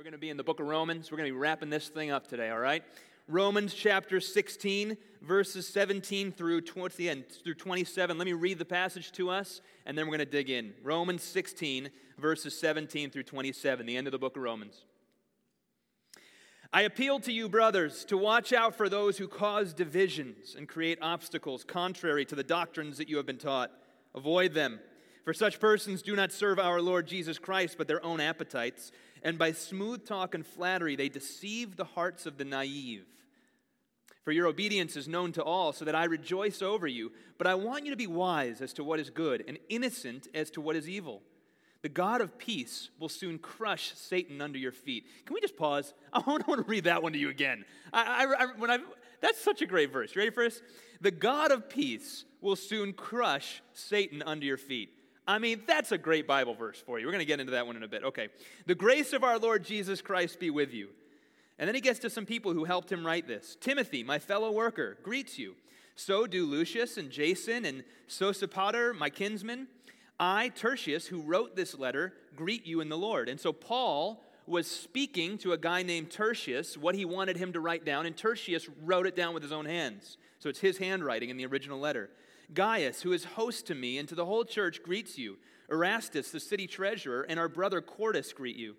We're going to be in the book of Romans. We're going to be wrapping this thing up today, all right? Romans chapter 16, verses 17 through towards the end, through 27. Let me read the passage to us, and then we're going to dig in. Romans 16, verses 17 through 27, the end of the book of Romans. I appeal to you, brothers, to watch out for those who cause divisions and create obstacles contrary to the doctrines that you have been taught. Avoid them. For such persons do not serve our Lord Jesus Christ, but their own appetites and by smooth talk and flattery they deceive the hearts of the naive. For your obedience is known to all, so that I rejoice over you. But I want you to be wise as to what is good and innocent as to what is evil. The God of peace will soon crush Satan under your feet. Can we just pause? I want, to read that one to you again. I, I, I, when I, that's such a great verse. You ready for this? The God of peace will soon crush Satan under your feet. I mean, that's a great Bible verse for you. We're going to get into that one in a bit. Okay. The grace of our Lord Jesus Christ be with you. And then he gets to some people who helped him write this. Timothy, my fellow worker, greets you. So do Lucius and Jason and Sosipater, my kinsman. I, Tertius, who wrote this letter, greet you in the Lord. And so Paul was speaking to a guy named Tertius what he wanted him to write down, and Tertius wrote it down with his own hands. So it's his handwriting in the original letter. Gaius, who is host to me and to the whole church, greets you. Erastus, the city treasurer, and our brother Quartus greet you.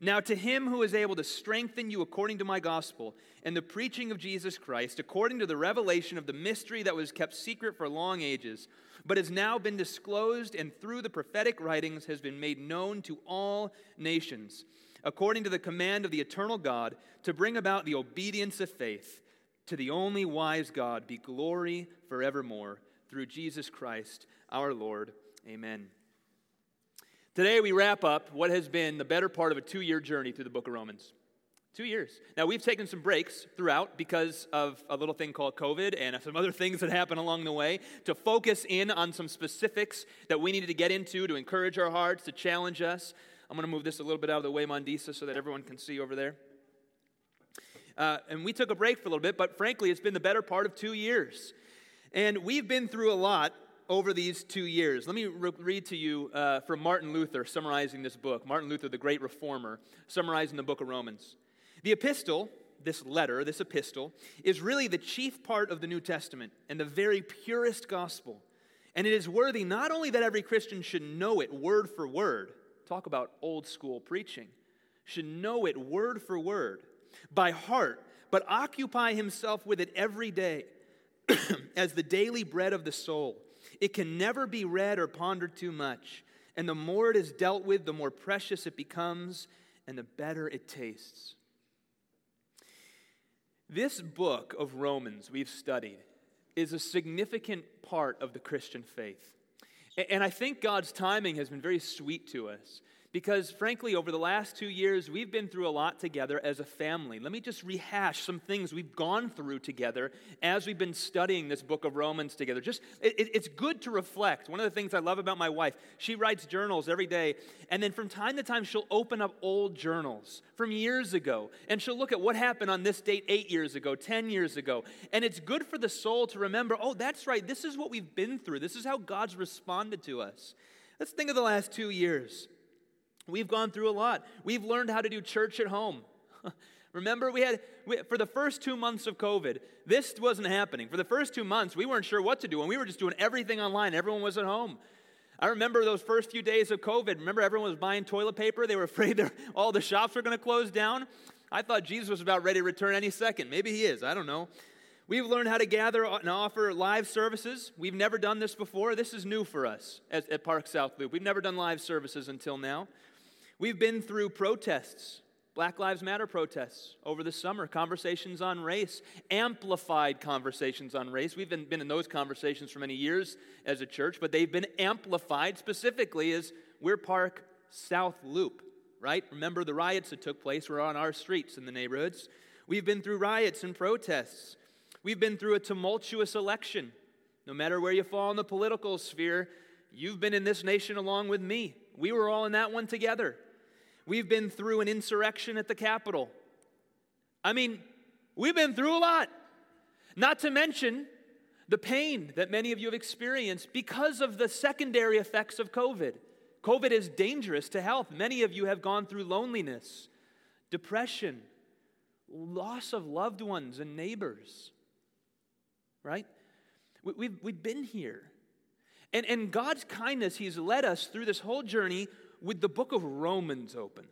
Now, to him who is able to strengthen you according to my gospel and the preaching of Jesus Christ, according to the revelation of the mystery that was kept secret for long ages, but has now been disclosed and through the prophetic writings has been made known to all nations, according to the command of the eternal God, to bring about the obedience of faith. To the only wise God be glory forevermore through Jesus Christ our Lord. Amen. Today we wrap up what has been the better part of a two year journey through the book of Romans. Two years. Now, we've taken some breaks throughout because of a little thing called COVID and some other things that happened along the way to focus in on some specifics that we needed to get into to encourage our hearts, to challenge us. I'm going to move this a little bit out of the way, Mondisa, so that everyone can see over there. Uh, and we took a break for a little bit, but frankly, it's been the better part of two years. And we've been through a lot over these two years. Let me re- read to you uh, from Martin Luther summarizing this book. Martin Luther, the great reformer, summarizing the book of Romans. The epistle, this letter, this epistle, is really the chief part of the New Testament and the very purest gospel. And it is worthy not only that every Christian should know it word for word, talk about old school preaching, should know it word for word, by heart, but occupy himself with it every day as the daily bread of the soul. It can never be read or pondered too much. And the more it is dealt with, the more precious it becomes and the better it tastes. This book of Romans we've studied is a significant part of the Christian faith. And I think God's timing has been very sweet to us because, frankly, over the last two years, we've been through a lot together as a family. Let me just rehash some things we've gone through together as we've been studying this book of Romans together. Just, it, it's good to reflect. One of the things I love about my wife, she writes journals every day, and then from time to time, she'll open up old journals from years ago, and she'll look at what happened on this date eight years ago, 10 years ago. And it's good for the soul to remember oh, that's right, this is what we've been through, this is how God's responded to us. Let's think of the last two years. We've gone through a lot. We've learned how to do church at home. Remember, we had, we, for the first two months of COVID, this wasn't happening. For the first two months, we weren't sure what to do, and we were just doing everything online. Everyone was at home. I remember those first few days of COVID. Remember, everyone was buying toilet paper. They were afraid all the shops were going to close down. I thought Jesus was about ready to return any second. Maybe he is. I don't know. We've learned how to gather and offer live services. We've never done this before. This is new for us at, at Park South Loop. We've never done live services until now. We've been through protests, Black Lives Matter protests over the summer, conversations on race, amplified conversations on race. We've been, been in those conversations for many years as a church, but they've been amplified specifically as we're Park South Loop, right? Remember the riots that took place were on our streets in the neighborhoods. We've been through riots and protests. We've been through a tumultuous election. No matter where you fall in the political sphere, you've been in this nation along with me. We were all in that one together. We've been through an insurrection at the Capitol. I mean, we've been through a lot. Not to mention the pain that many of you have experienced because of the secondary effects of COVID. COVID is dangerous to health. Many of you have gone through loneliness, depression, loss of loved ones and neighbors, right? We, we've, we've been here. And, and God's kindness, He's led us through this whole journey with the book of Romans open.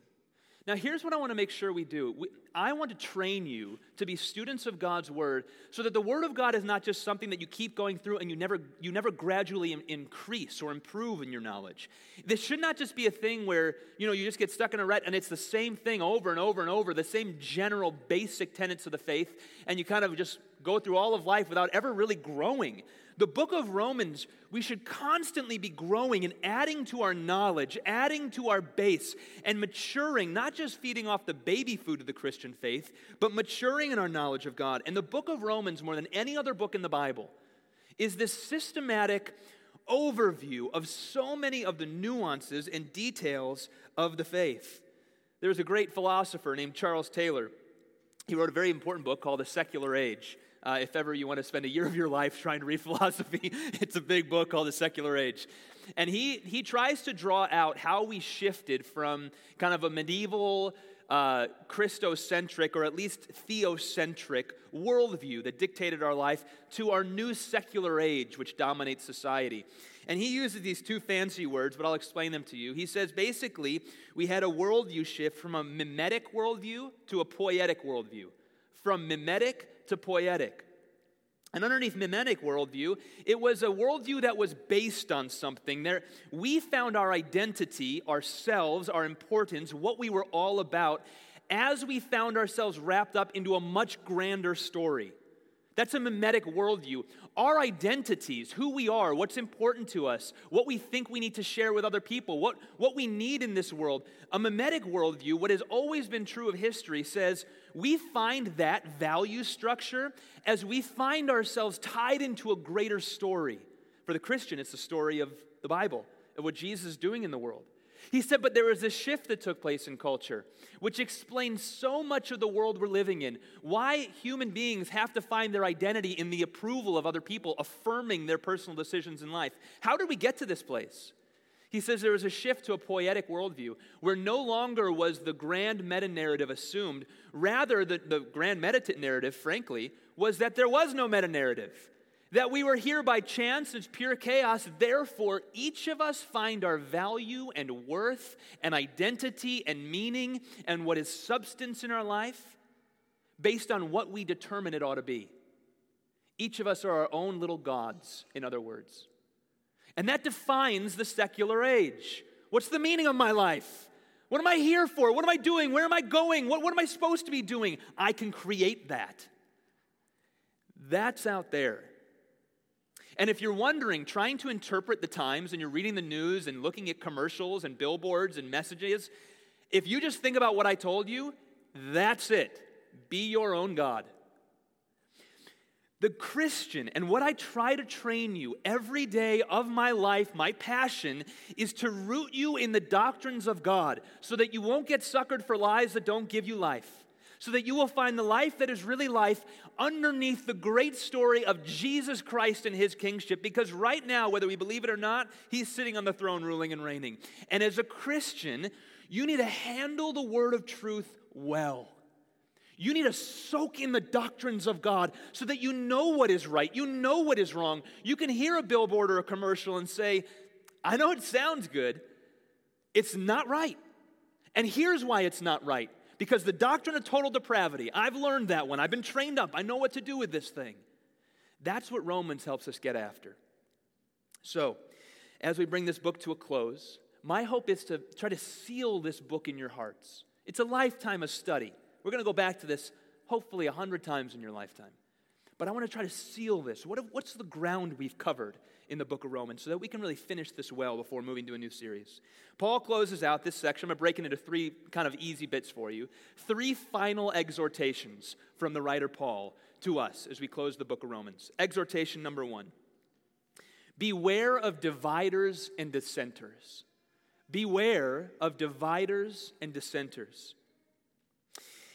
Now, here's what I want to make sure we do. I want to train you to be students of God's Word so that the Word of God is not just something that you keep going through and you never, you never gradually in, increase or improve in your knowledge. This should not just be a thing where, you know, you just get stuck in a rut and it's the same thing over and over and over, the same general basic tenets of the faith, and you kind of just go through all of life without ever really growing. The book of Romans, we should constantly be growing and adding to our knowledge, adding to our base, and maturing, not just feeding off the baby food of the Christian faith, but maturing in our knowledge of God. And the book of Romans, more than any other book in the Bible, is this systematic overview of so many of the nuances and details of the faith. There was a great philosopher named Charles Taylor. He wrote a very important book called The Secular Age. Uh, if ever you want to spend a year of your life trying to read philosophy, it's a big book called The Secular Age. And he, he tries to draw out how we shifted from kind of a medieval, uh, Christocentric, or at least theocentric worldview that dictated our life to our new secular age, which dominates society. And he uses these two fancy words, but I'll explain them to you. He says basically, we had a worldview shift from a mimetic worldview to a poietic worldview. From mimetic to poietic. And underneath mimetic worldview, it was a worldview that was based on something. There, we found our identity, ourselves, our importance, what we were all about, as we found ourselves wrapped up into a much grander story. That's a mimetic worldview. Our identities, who we are, what's important to us, what we think we need to share with other people, what, what we need in this world. A mimetic worldview, what has always been true of history, says we find that value structure as we find ourselves tied into a greater story. For the Christian, it's the story of the Bible, of what Jesus is doing in the world. He said, but there was a shift that took place in culture, which explains so much of the world we're living in. Why human beings have to find their identity in the approval of other people, affirming their personal decisions in life. How did we get to this place? He says there was a shift to a poietic worldview where no longer was the grand meta narrative assumed. Rather, the, the grand meta narrative, frankly, was that there was no meta narrative that we were here by chance, it's pure chaos. Therefore, each of us find our value and worth and identity and meaning and what is substance in our life based on what we determine it ought to be. Each of us are our own little gods, in other words. And that defines the secular age. What's the meaning of my life? What am I here for? What am I doing? Where am I going? What, what am I supposed to be doing? I can create that. That's out there. And if you're wondering, trying to interpret the times and you're reading the news and looking at commercials and billboards and messages, if you just think about what I told you, that's it. Be your own God. The Christian, and what I try to train you every day of my life, my passion, is to root you in the doctrines of God so that you won't get suckered for lies that don't give you life so that you will find the life that is really life underneath the great story of Jesus Christ and his kingship. Because right now, whether we believe it or not, he's sitting on the throne ruling and reigning. And as a Christian, you need to handle the word of truth well. You need to soak in the doctrines of God so that you know what is right, you know what is wrong. You can hear a billboard or a commercial and say, I know it sounds good, it's not right. And here's why it's not right because the doctrine of total depravity, I've learned that one. I've been trained up. I know what to do with this thing. That's what Romans helps us get after. So, as we bring this book to a close, my hope is to try to seal this book in your hearts. It's a lifetime of study. We're going to go back to this hopefully a hundred times in your lifetime. But I want to try to seal this. What, what's the ground we've covered? in the book of Romans so that we can really finish this well before moving to a new series. Paul closes out this section. I'm going to break it into three kind of easy bits for you. Three final exhortations from the writer Paul to us as we close the book of Romans. Exhortation number one Beware of dividers and dissenters. Beware of dividers and dissenters.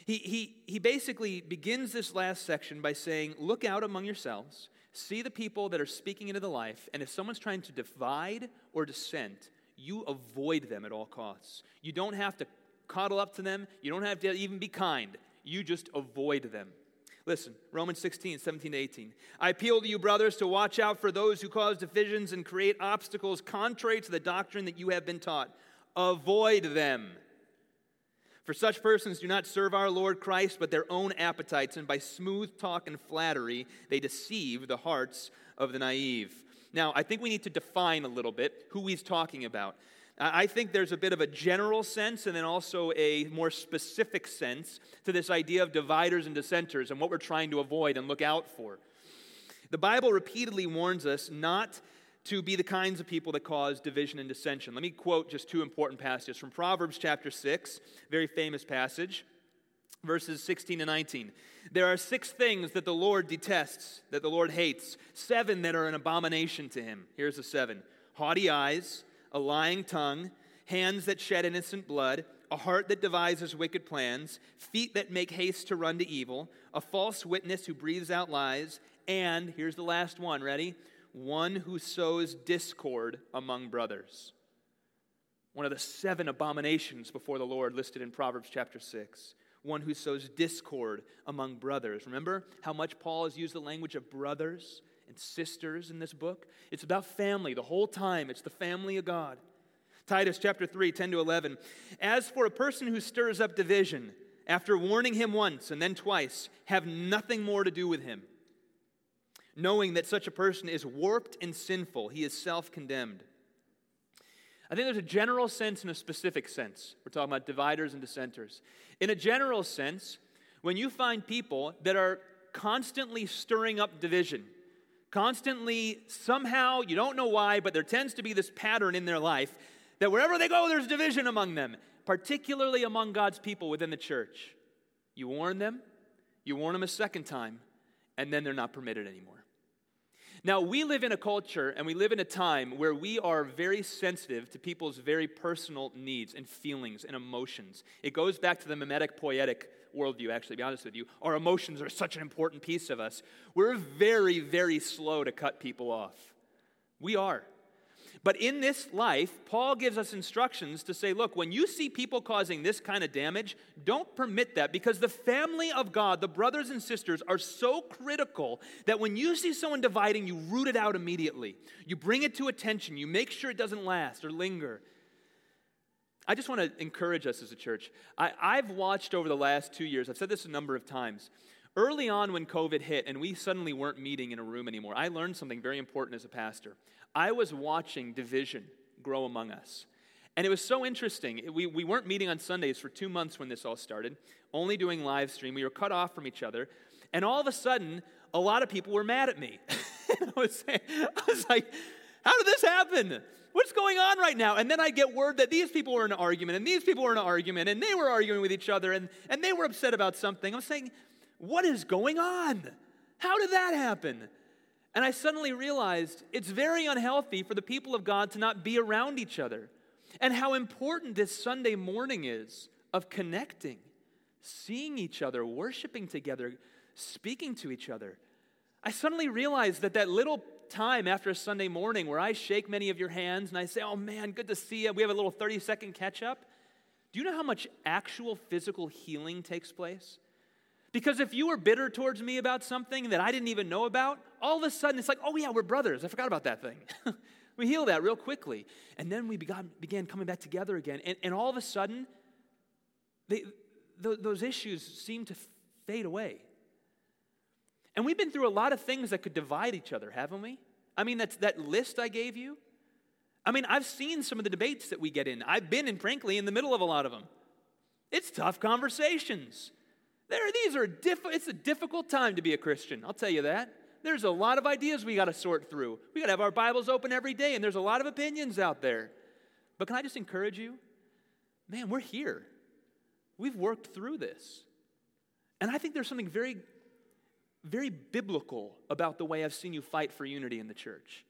He, he, he basically begins this last section by saying, Look out among yourselves See the people that are speaking into the life, and if someone's trying to divide or dissent, you avoid them at all costs. You don't have to coddle up to them. You don't have to even be kind. You just avoid them. Listen, Romans 16, 17 to 18. I appeal to you, brothers, to watch out for those who cause divisions and create obstacles contrary to the doctrine that you have been taught. Avoid them. For such persons do not serve our Lord Christ, but their own appetites, and by smooth talk and flattery, they deceive the hearts of the naive. Now, I think we need to define a little bit who he's talking about. I think there's a bit of a general sense and then also a more specific sense to this idea of dividers and dissenters and what we're trying to avoid and look out for. The Bible repeatedly warns us not to be the kinds of people that cause division and dissension. Let me quote just two important passages from Proverbs chapter 6, very famous passage, verses 16 to 19. There are six things that the Lord detests, that the Lord hates, seven that are an abomination to him. Here's the seven haughty eyes a lying tongue, hands that shed innocent blood, a heart that devises wicked plans, feet that make haste to run to evil, a false witness who breathes out lies, and here's the last one, ready? One who sows discord among brothers. One of the seven abominations before the Lord listed in Proverbs chapter 6. One who sows discord among brothers. Remember how much Paul has used the language of brothers? and sisters in this book. It's about family the whole time, it's the family of God. Titus chapter 3, 10 to 11. As for a person who stirs up division, after warning him once and then twice, have nothing more to do with him. Knowing that such a person is warped and sinful, he is self condemned. I think there's a general sense and a specific sense. We're talking about dividers and dissenters. In a general sense, when you find people that are constantly stirring up division, constantly, somehow, you don't know why, but there tends to be this pattern in their life that wherever they go, there's division among them, particularly among God's people within the church. You warn them, you warn them a second time, and then they're not permitted anymore. Now, we live in a culture and we live in a time where we are very sensitive to people's very personal needs and feelings and emotions. It goes back to the mimetic poietic worldview, actually, to be honest with you. Our emotions are such an important piece of us. We're very, very slow to cut people off. We are. But in this life, Paul gives us instructions to say, look, when you see people causing this kind of damage, don't permit that because the family of God, the brothers and sisters, are so critical that when you see someone dividing, you root it out immediately. You bring it to attention, you make sure it doesn't last or linger. I just want to encourage us as a church. I, have watched over the last two years, I've said this a number of times. Early on, when COVID hit and we suddenly weren't meeting in a room anymore, I learned something very important as a pastor. I was watching division grow among us. And it was so interesting. We, we weren't meeting on Sundays for two months when this all started, only doing live stream. We were cut off from each other. And all of a sudden, a lot of people were mad at me. I, was saying, I was like, how did this happen? What's going on right now? And then I get word that these people were in an argument, and these people were in an argument, and they were arguing with each other, and, and they were upset about something. I'm saying, what is going on? How did that happen? And I suddenly realized it's very unhealthy for the people of God to not be around each other. And how important this Sunday morning is of connecting, seeing each other, worshiping together, speaking to each other. I suddenly realized that that little time after a Sunday morning where I shake many of your hands and I say, Oh man, good to see you. We have a little 30 second catch up. Do you know how much actual physical healing takes place? Because if you were bitter towards me about something that I didn't even know about, all of a sudden it's like, oh yeah, we're brothers. I forgot about that thing. we heal that real quickly. And then we began, began coming back together again. And, and all of a sudden, they, th- those issues seem to fade away. And we've been through a lot of things that could divide each other, haven't we? I mean, that's that list I gave you. I mean, I've seen some of the debates that we get in. I've been in, frankly, in the middle of a lot of them. It's tough conversations. There, these are diff- it's a difficult time to be a Christian. I'll tell you that. There's a lot of ideas we got to sort through. We got to have our Bibles open every day, and there's a lot of opinions out there. But can I just encourage you? Man, we're here. We've worked through this. And I think there's something very, very biblical about the way I've seen you fight for unity in the church.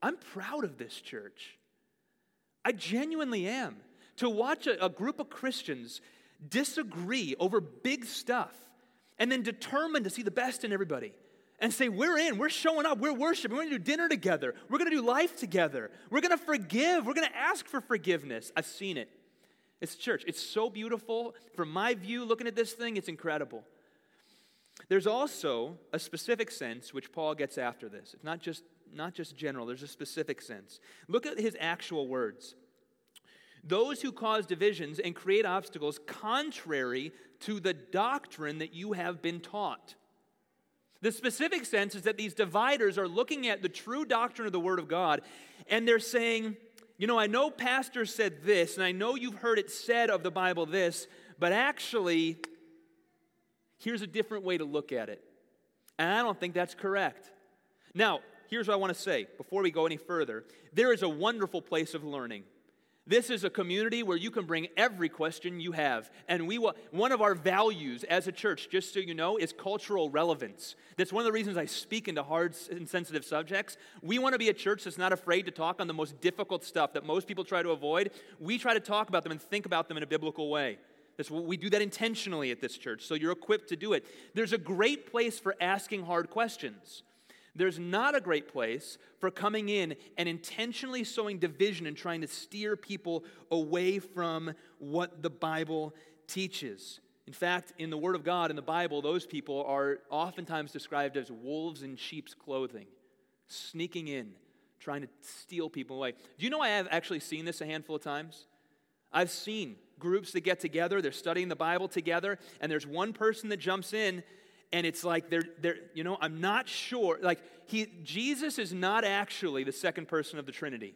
I'm proud of this church. I genuinely am. To watch a, a group of Christians disagree over big stuff, and then determined to see the best in everybody and say, We're in, we're showing up, we're worshiping, we're gonna do dinner together, we're gonna do life together, we're gonna forgive, we're gonna ask for forgiveness. I've seen it. It's church. It's so beautiful. From my view, looking at this thing, it's incredible. There's also a specific sense which Paul gets after this. It's not just, not just general, there's a specific sense. Look at his actual words. Those who cause divisions and create obstacles contrary to the doctrine that you have been taught. The specific sense is that these dividers are looking at the true doctrine of the Word of God and they're saying, you know, I know pastor said this, and I know you've heard it said of the Bible this, but actually, here's a different way to look at it. And I don't think that's correct. Now, here's what I want to say before we go any further there is a wonderful place of learning. This is a community where you can bring every question you have. And we will, one of our values as a church, just so you know, is cultural relevance. That's one of the reasons I speak into hard and sensitive subjects. We want to be a church that's not afraid to talk on the most difficult stuff that most people try to avoid. We try to talk about them and think about them in a biblical way. That's what we do that intentionally at this church, so you're equipped to do it. There's a great place for asking hard questions. There's not a great place for coming in and intentionally sowing division and trying to steer people away from what the Bible teaches. In fact, in the Word of God, in the Bible, those people are oftentimes described as wolves in sheep's clothing, sneaking in, trying to steal people away. Do you know I have actually seen this a handful of times? I've seen groups that get together, they're studying the Bible together, and there's one person that jumps in and it's like they're, they're you know i'm not sure like he jesus is not actually the second person of the trinity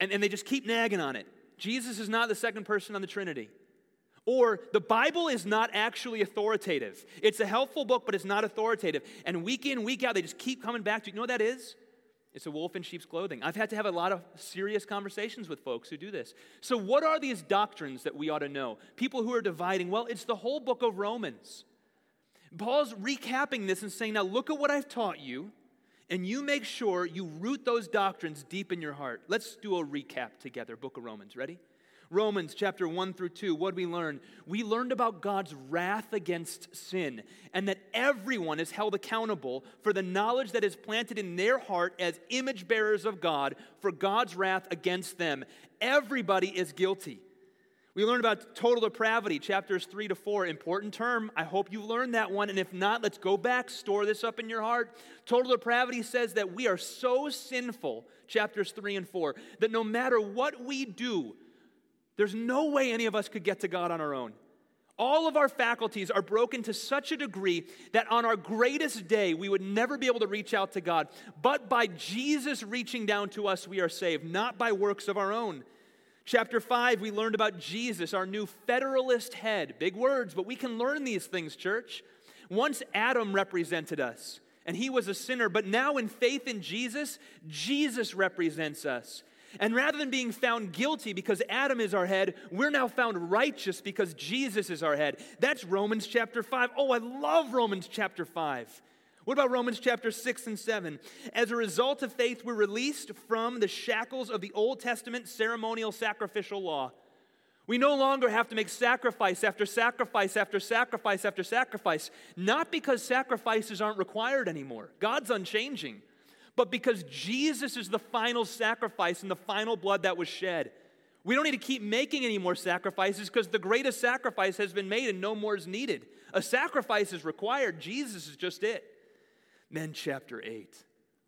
and, and they just keep nagging on it jesus is not the second person on the trinity or the bible is not actually authoritative it's a helpful book but it's not authoritative and week in week out they just keep coming back to you know what that is it's a wolf in sheep's clothing. I've had to have a lot of serious conversations with folks who do this. So, what are these doctrines that we ought to know? People who are dividing, well, it's the whole book of Romans. Paul's recapping this and saying, Now look at what I've taught you, and you make sure you root those doctrines deep in your heart. Let's do a recap together. Book of Romans. Ready? Romans chapter 1 through 2, what we learn? We learned about God's wrath against sin and that everyone is held accountable for the knowledge that is planted in their heart as image bearers of God for God's wrath against them. Everybody is guilty. We learned about total depravity, chapters 3 to 4. Important term. I hope you've learned that one. And if not, let's go back, store this up in your heart. Total depravity says that we are so sinful, chapters 3 and 4, that no matter what we do, there's no way any of us could get to God on our own. All of our faculties are broken to such a degree that on our greatest day, we would never be able to reach out to God. But by Jesus reaching down to us, we are saved, not by works of our own. Chapter 5, we learned about Jesus, our new federalist head. Big words, but we can learn these things, church. Once Adam represented us, and he was a sinner, but now in faith in Jesus, Jesus represents us. And rather than being found guilty because Adam is our head, we're now found righteous because Jesus is our head. That's Romans chapter 5. Oh, I love Romans chapter 5. What about Romans chapter 6 and 7? As a result of faith, we're released from the shackles of the Old Testament ceremonial sacrificial law. We no longer have to make sacrifice after sacrifice after sacrifice after sacrifice, not because sacrifices aren't required anymore. God's unchanging, but because Jesus is the final sacrifice and the final blood that was shed. We don't need to keep making any more sacrifices because the greatest sacrifice has been made and no more is needed. A sacrifice is required, Jesus is just it. Then, chapter 8,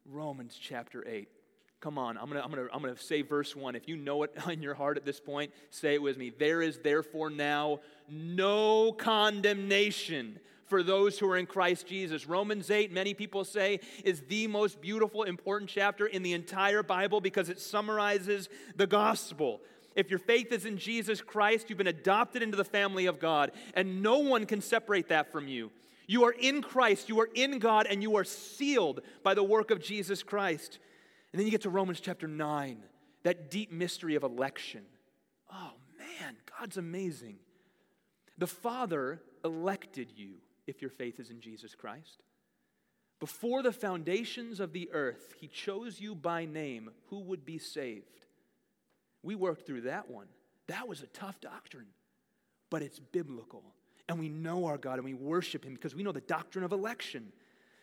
Romans chapter 8. Come on, I'm gonna, I'm, gonna, I'm gonna say verse 1. If you know it in your heart at this point, say it with me. There is therefore now no condemnation for those who are in Christ Jesus. Romans 8, many people say, is the most beautiful, important chapter in the entire Bible because it summarizes the gospel. If your faith is in Jesus Christ, you've been adopted into the family of God, and no one can separate that from you. You are in Christ, you are in God, and you are sealed by the work of Jesus Christ. And then you get to Romans chapter 9, that deep mystery of election. Oh man, God's amazing. The Father elected you if your faith is in Jesus Christ. Before the foundations of the earth, He chose you by name who would be saved. We worked through that one. That was a tough doctrine, but it's biblical and we know our God and we worship Him because we know the doctrine of election.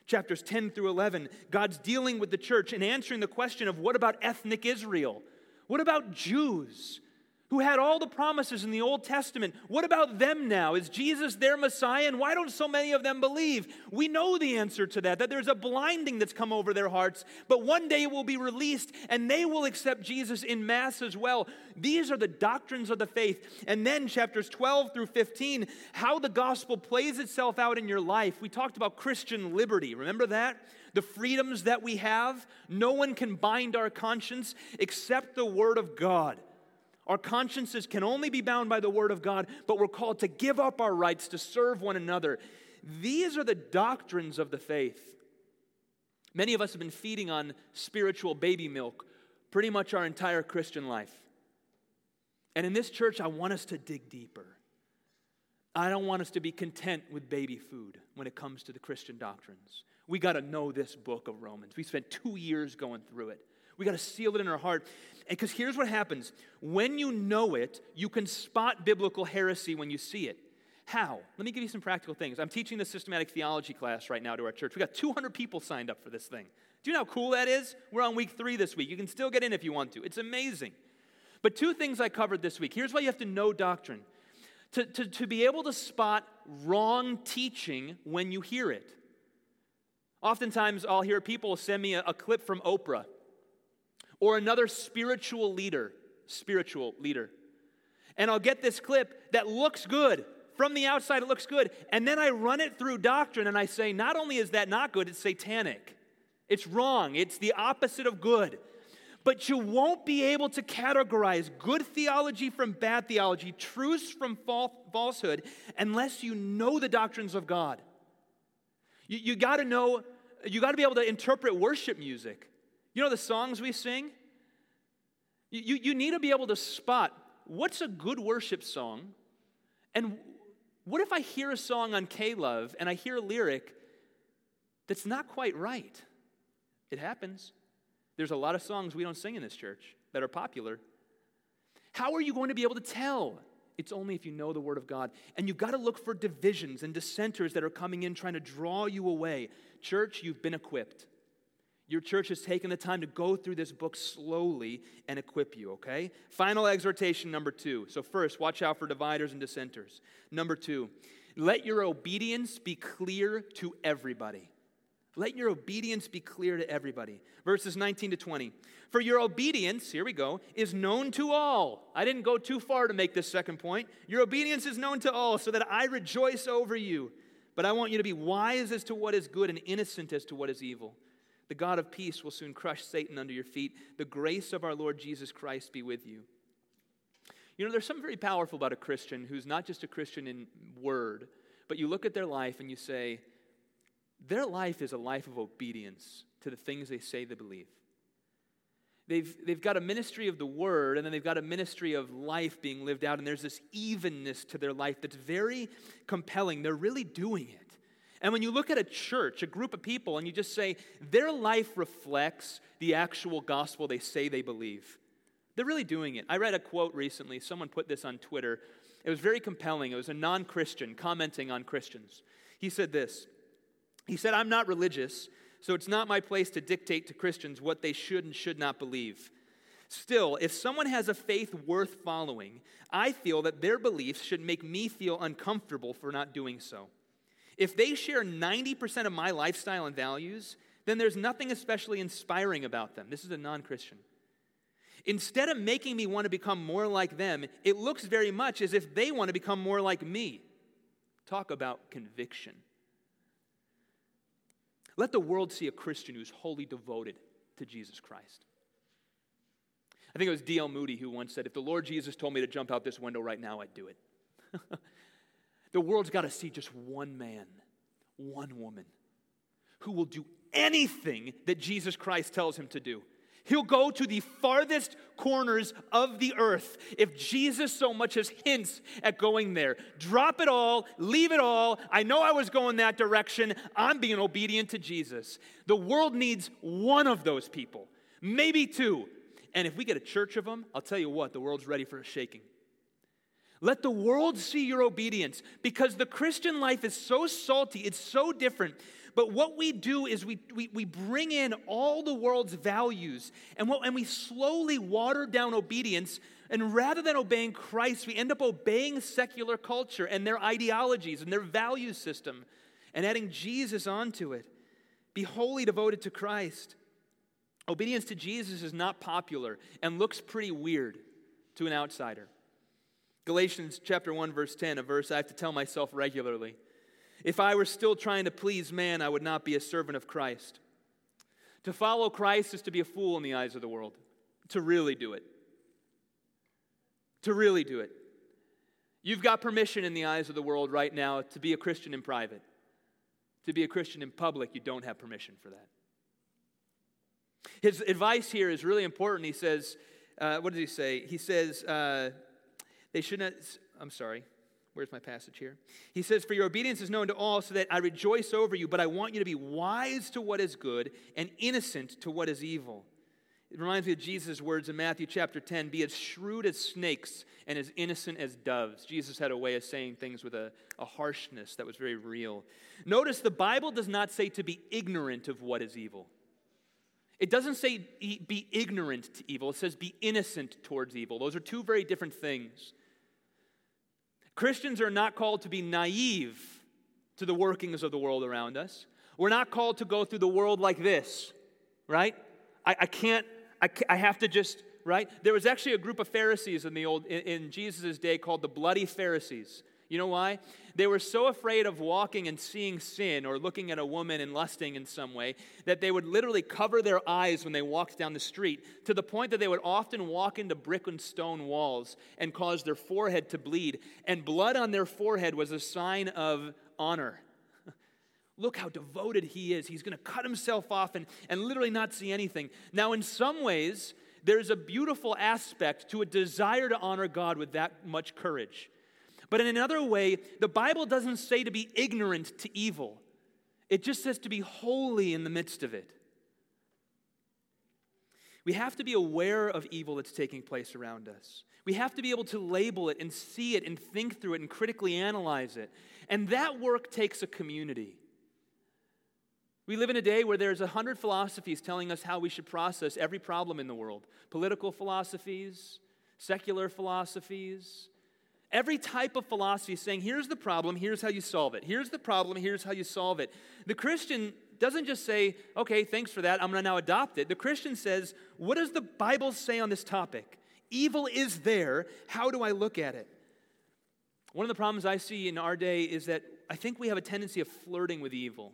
Chapters 10 through 11, God's dealing with the church and answering the question of what about ethnic Israel? What about Jews? Who had all the promises in the Old Testament. What about them now? Is Jesus their Messiah? And why don't so many of them believe? We know the answer to that, that there's a blinding that's come over their hearts, but one day it will be released and they will accept Jesus in mass as well. These are the doctrines of the faith. And then chapters 12 through 15, how the gospel plays itself out in your life. We talked about Christian liberty. Remember that? The freedoms that we have. No one can bind our conscience except the Word of God. Our consciences can only be bound by the Word of God, but we're called to give up our rights to serve one another. These are the doctrines of the faith. Many of us have been feeding on spiritual baby milk pretty much our entire Christian life. And in this church, I want us to dig deeper. I don't want us to be content with baby food when it comes to the Christian doctrines. We got to know this book of Romans. We spent two years going through it. We got to seal it in our heart. Because here's what happens when you know it, you can spot biblical heresy when you see it. How? Let me give you some practical things. I'm teaching the systematic theology class right now to our church. We got 200 people signed up for this thing. Do you know how cool that is? We're on week three this week. You can still get in if you want to. It's amazing. But two things I covered this week. Here's why you have to know doctrine to, to, to be able to spot wrong teaching when you hear it. Oftentimes, I'll hear people send me a, a clip from Oprah or another spiritual leader, spiritual leader. And I'll get this clip that looks good. From the outside, it looks good. And then I run it through doctrine and I say, not only is that not good, it's satanic. It's wrong. It's the opposite of good. But you won't be able to categorize good theology from bad theology, truths from falsehood, unless you know the doctrines of God. You, you got to know, you got to be able to interpret worship music. You know the songs we sing? You, you need to be able to spot what's a good worship song and what if I hear a song on K Love and I hear a lyric that's not quite right? It happens. There's a lot of songs we don't sing in this church that are popular. How are you going to be able to tell? It's only if you know the Word of God. And you've got to look for divisions and dissenters that are coming in trying to draw you away. Church, you've been equipped. Your church has taken the time to go through this book slowly and equip you, okay? Final exhortation number two. So, first, watch out for dividers and dissenters. Number two, let your obedience be clear to everybody. Let your obedience be clear to everybody. Verses 19 to 20. For your obedience, here we go, is known to all. I didn't go too far to make this second point. Your obedience is known to all, so that I rejoice over you. But I want you to be wise as to what is good and innocent as to what is evil. The God of peace will soon crush Satan under your feet. The grace of our Lord Jesus Christ be with you. You know, there's something very powerful about a Christian who's not just a Christian in word, but you look at their life and you say, their life is a life of obedience to the things they say they believe. They've, they've got a ministry of the word, and then they've got a ministry of life being lived out, and there's this evenness to their life that's very compelling. They're really doing it. And when you look at a church, a group of people, and you just say, their life reflects the actual gospel they say they believe, they're really doing it. I read a quote recently. Someone put this on Twitter. It was very compelling. It was a non Christian commenting on Christians. He said this He said, I'm not religious, so it's not my place to dictate to Christians what they should and should not believe. Still, if someone has a faith worth following, I feel that their beliefs should make me feel uncomfortable for not doing so. If they share 90% of my lifestyle and values, then there's nothing especially inspiring about them. This is a non Christian. Instead of making me want to become more like them, it looks very much as if they want to become more like me. Talk about conviction. Let the world see a Christian who's wholly devoted to Jesus Christ. I think it was D.L. Moody who once said, If the Lord Jesus told me to jump out this window right now, I'd do it. The world's got to see just one man, one woman who will do anything that Jesus Christ tells him to do. He'll go to the farthest corners of the earth if Jesus so much as hints at going there. Drop it all, leave it all. I know I was going that direction. I'm being obedient to Jesus. The world needs one of those people, maybe two. And if we get a church of them, I'll tell you what, the world's ready for a shaking. Let the world see your obedience because the Christian life is so salty, it's so different. But what we do is we, we, we bring in all the world's values and, what, and we slowly water down obedience. And rather than obeying Christ, we end up obeying secular culture and their ideologies and their value system and adding Jesus onto it. Be wholly devoted to Christ. Obedience to Jesus is not popular and looks pretty weird to an outsider. Galatians chapter 1 verse 10, a verse I have to tell myself regularly. If I were still trying to please man, I would not be a servant of Christ. To follow Christ is to be a fool in the eyes of the world. To really do it. To really do it. You've got permission in the eyes of the world right now to be a Christian in private. To be a Christian in public, you don't have permission for that. His advice here is really important. He says, uh, what does he say? He says, uh, they should not, I'm sorry, where's my passage here? He says, For your obedience is known to all, so that I rejoice over you, but I want you to be wise to what is good and innocent to what is evil. It reminds me of Jesus' words in Matthew chapter 10 Be as shrewd as snakes and as innocent as doves. Jesus had a way of saying things with a, a harshness that was very real. Notice the Bible does not say to be ignorant of what is evil. It doesn't say be ignorant to evil, it says be innocent towards evil. Those are two very different things. Christians are not called to be naive to the workings of the world around us. We're not called to go through the world like this, right? I, I can't, I, I have to just, right? There was actually a group of Pharisees in the old, in, in Jesus' day called the bloody Pharisees. You know why? They were so afraid of walking and seeing sin or looking at a woman and lusting in some way that they would literally cover their eyes when they walked down the street to the point that they would often walk into brick and stone walls and cause their forehead to bleed. And blood on their forehead was a sign of honor. Look how devoted he is. He's going to cut himself off and, and literally not see anything. Now, in some ways, there's a beautiful aspect to a desire to honor God with that much courage. But in another way, the Bible doesn't say to be ignorant to evil, it just says to be holy in the midst of it. We have to be aware of evil that's taking place around us. We have to be able to label it and see it and think through it and critically analyze it. And that work takes a community. We live in a day where there's a hundred philosophies telling us how we should process every problem in the world political philosophies, secular philosophies, Every type of philosophy is saying, here's the problem, here's how you solve it. Here's the problem, here's how you solve it. The Christian doesn't just say, okay, thanks for that, I'm going to now adopt it. The Christian says, what does the Bible say on this topic? Evil is there, how do I look at it? One of the problems I see in our day is that I think we have a tendency of flirting with evil.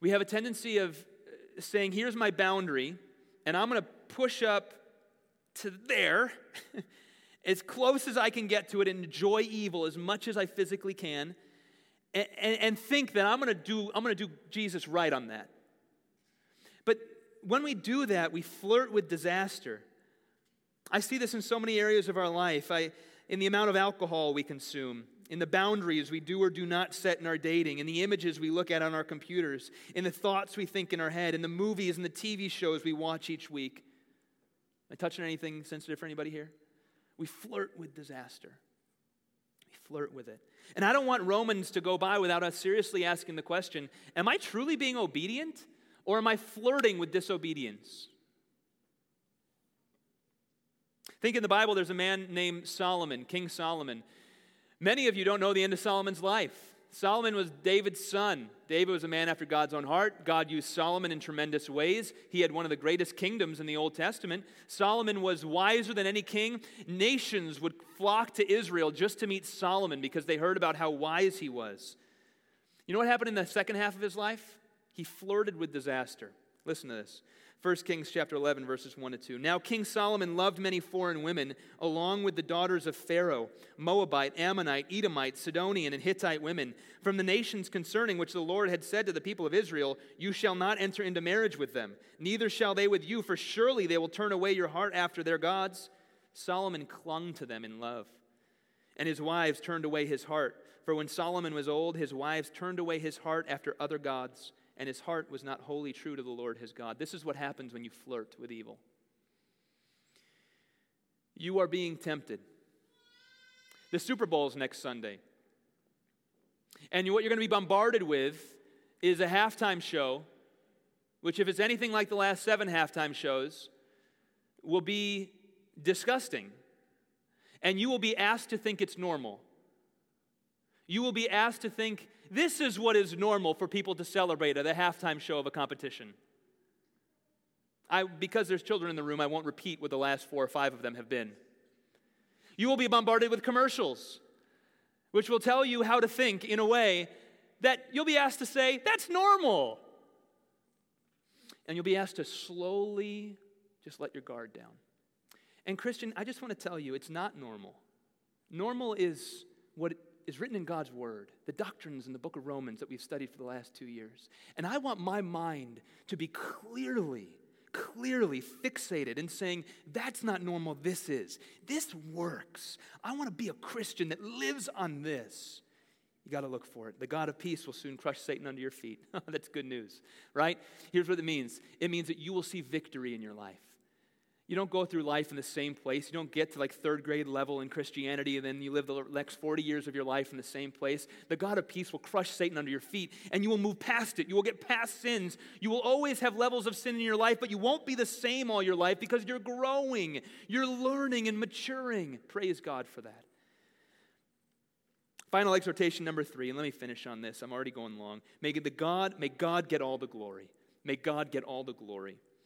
We have a tendency of uh, saying, here's my boundary, and I'm going to push up to there. as close as I can get to it and enjoy evil as much as I physically can and, and, and think that I'm going to do I'm going to do Jesus right on that. But when we do that, we flirt with disaster. I see this in so many areas of our life. I, in the amount of alcohol we consume, in the boundaries we do or do not set in our dating, in the images we look at on our computers, in the thoughts we think in our head, in the movies and the TV shows we watch each week. Am I touching anything sensitive for anybody here? We flirt with disaster. We flirt with it. And I don't want Romans to go by without us seriously asking the question Am I truly being obedient or am I flirting with disobedience? Think in the Bible, there's a man named Solomon, King Solomon. Many of you don't know the end of Solomon's life. Solomon was David's son. David was a man after God's own heart. God used Solomon in tremendous ways. He had one of the greatest kingdoms in the Old Testament. Solomon was wiser than any king. Nations would flock to Israel just to meet Solomon because they heard about how wise he was. You know what happened in the second half of his life? He flirted with disaster. Listen to this. 1 Kings chapter 11 verses 1 to 2. Now King Solomon loved many foreign women along with the daughters of Pharaoh, Moabite, Ammonite, Edomite, Sidonian and Hittite women from the nations concerning which the Lord had said to the people of Israel, you shall not enter into marriage with them, neither shall they with you, for surely they will turn away your heart after their gods. Solomon clung to them in love, and his wives turned away his heart, for when Solomon was old, his wives turned away his heart after other gods and his heart was not wholly true to the Lord his God. This is what happens when you flirt with evil. You are being tempted. The Super Bowl is next Sunday. And what you're going to be bombarded with is a halftime show, which, if it's anything like the last seven halftime shows, will be disgusting. And you will be asked to think it's normal. You will be asked to think this is what is normal for people to celebrate at a halftime show of a competition. I, because there's children in the room, I won't repeat what the last four or five of them have been. You will be bombarded with commercials, which will tell you how to think in a way that you'll be asked to say, that's normal. And you'll be asked to slowly just let your guard down. And, Christian, I just want to tell you, it's not normal. Normal is what is written in God's Word, the doctrines in the book of Romans that we've studied for the last two years. And I want my mind to be clearly, clearly fixated in saying, that's not normal, this is. This works. I want to be a Christian that lives on this. You got to look for it. The God of peace will soon crush Satan under your feet. That's good news, right? Here's what it means it means that you will see victory in your life. You don't go through life in the same place. You don't get to like third grade level in Christianity and then you live the next 40 years of your life in the same place. The God of peace will crush Satan under your feet and you will move past it. You will get past sins. You will always have levels of sin in your life, but you won't be the same all your life because you're growing, you're learning and maturing. Praise God for that. Final exhortation number three, and let me finish on this. I'm already going long. May the God, may God get all the glory. May God get all the glory.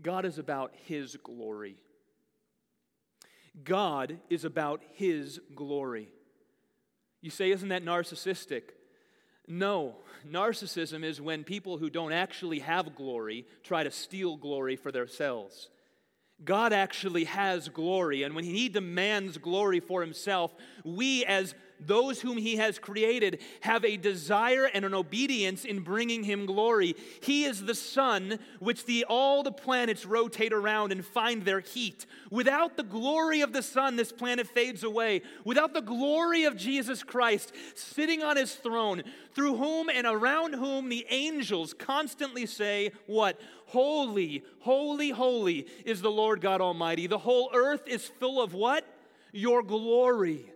God is about His glory. God is about His glory. You say, isn't that narcissistic? No, narcissism is when people who don't actually have glory try to steal glory for themselves. God actually has glory, and when He demands glory for Himself, we as those whom he has created have a desire and an obedience in bringing him glory. He is the sun which the, all the planets rotate around and find their heat. Without the glory of the sun, this planet fades away. Without the glory of Jesus Christ sitting on his throne, through whom and around whom the angels constantly say, What? Holy, holy, holy is the Lord God Almighty. The whole earth is full of what? Your glory.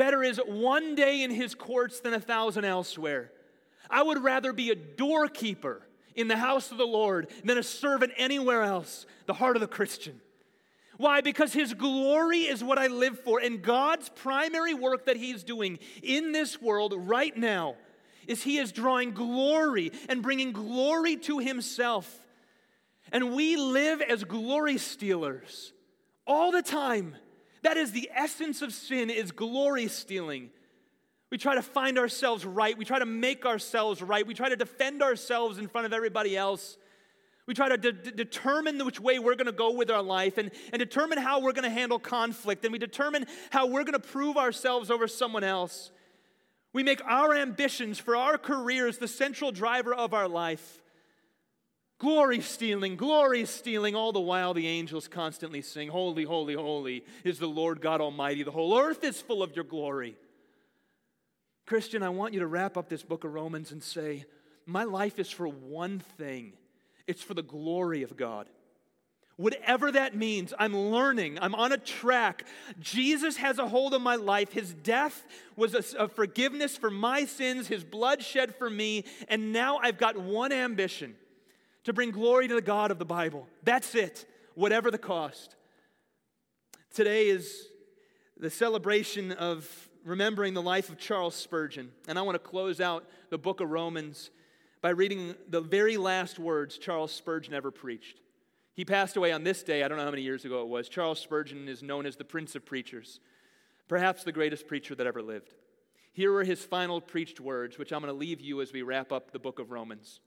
Better is one day in his courts than a thousand elsewhere. I would rather be a doorkeeper in the house of the Lord than a servant anywhere else, the heart of the Christian. Why? Because His glory is what I live for. And God's primary work that He's doing in this world right now is He is drawing glory and bringing glory to Himself. And we live as glory stealers all the time. That is the essence of sin is glory stealing. We try to find ourselves right. We try to make ourselves right. We try to defend ourselves in front of everybody else. We try to de- de- determine which way we're going to go with our life and, and determine how we're going to handle conflict. And we determine how we're going to prove ourselves over someone else. We make our ambitions for our careers the central driver of our life. Glory stealing, glory stealing, all the while the angels constantly sing, Holy, holy, holy is the Lord God Almighty. The whole earth is full of your glory. Christian, I want you to wrap up this book of Romans and say, My life is for one thing it's for the glory of God. Whatever that means, I'm learning. I'm on a track. Jesus has a hold of my life. His death was a, a, forgiveness for my sins, His blood shed for me, and now I've got one ambition to bring glory to the God of the Bible. That's it, whatever the cost. Today is the celebration of remembering the life of Charles Spurgeon. And I want to close out the book of Romans by reading the very last words Charles Spurgeon ever preached. He passed away on this day, I don't know how many years ago it was. Charles Spurgeon is known as the Prince of Preachers, perhaps the greatest preacher that ever lived. Here are his final preached words, which I'm going to leave you as we wrap up the book of Romans.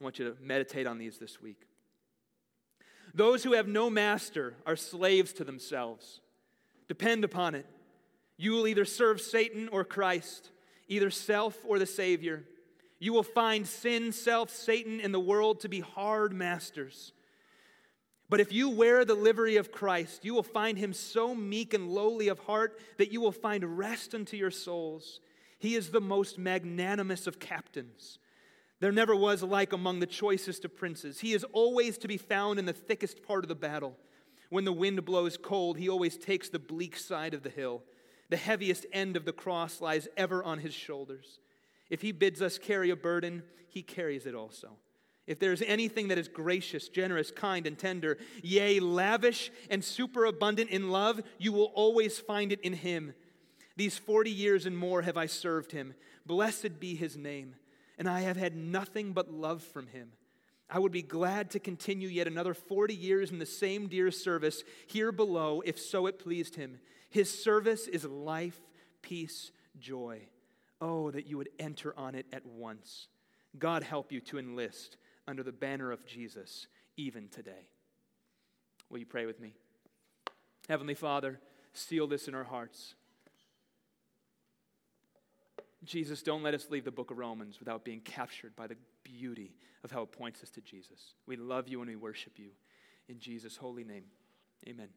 I want you to meditate on these this week. Those who have no master are slaves to themselves. Depend upon it. You will either serve Satan or Christ, either self or the Savior. You will find sin, self, Satan, and the world to be hard masters. But if you wear the livery of Christ, you will find him so meek and lowly of heart that you will find rest unto your souls. He is the most magnanimous of captains. There never was like among the choicest of princes. He is always to be found in the thickest part of the battle. When the wind blows cold, he always takes the bleak side of the hill. The heaviest end of the cross lies ever on his shoulders. If he bids us carry a burden, he carries it also. If there is anything that is gracious, generous, kind, and tender, yea, lavish and superabundant in love, you will always find it in him. These 40 years and more have I served him. Blessed be his name. And I have had nothing but love from him. I would be glad to continue yet another 40 years in the same dear service here below, if so it pleased him. His service is life, peace, joy. Oh, that you would enter on it at once. God help you to enlist under the banner of Jesus even today. Will you pray with me? Heavenly Father, seal this in our hearts. Jesus, don't let us leave the book of Romans without being captured by the beauty of how it points us to Jesus. We love you and we worship you. In Jesus' holy name, amen.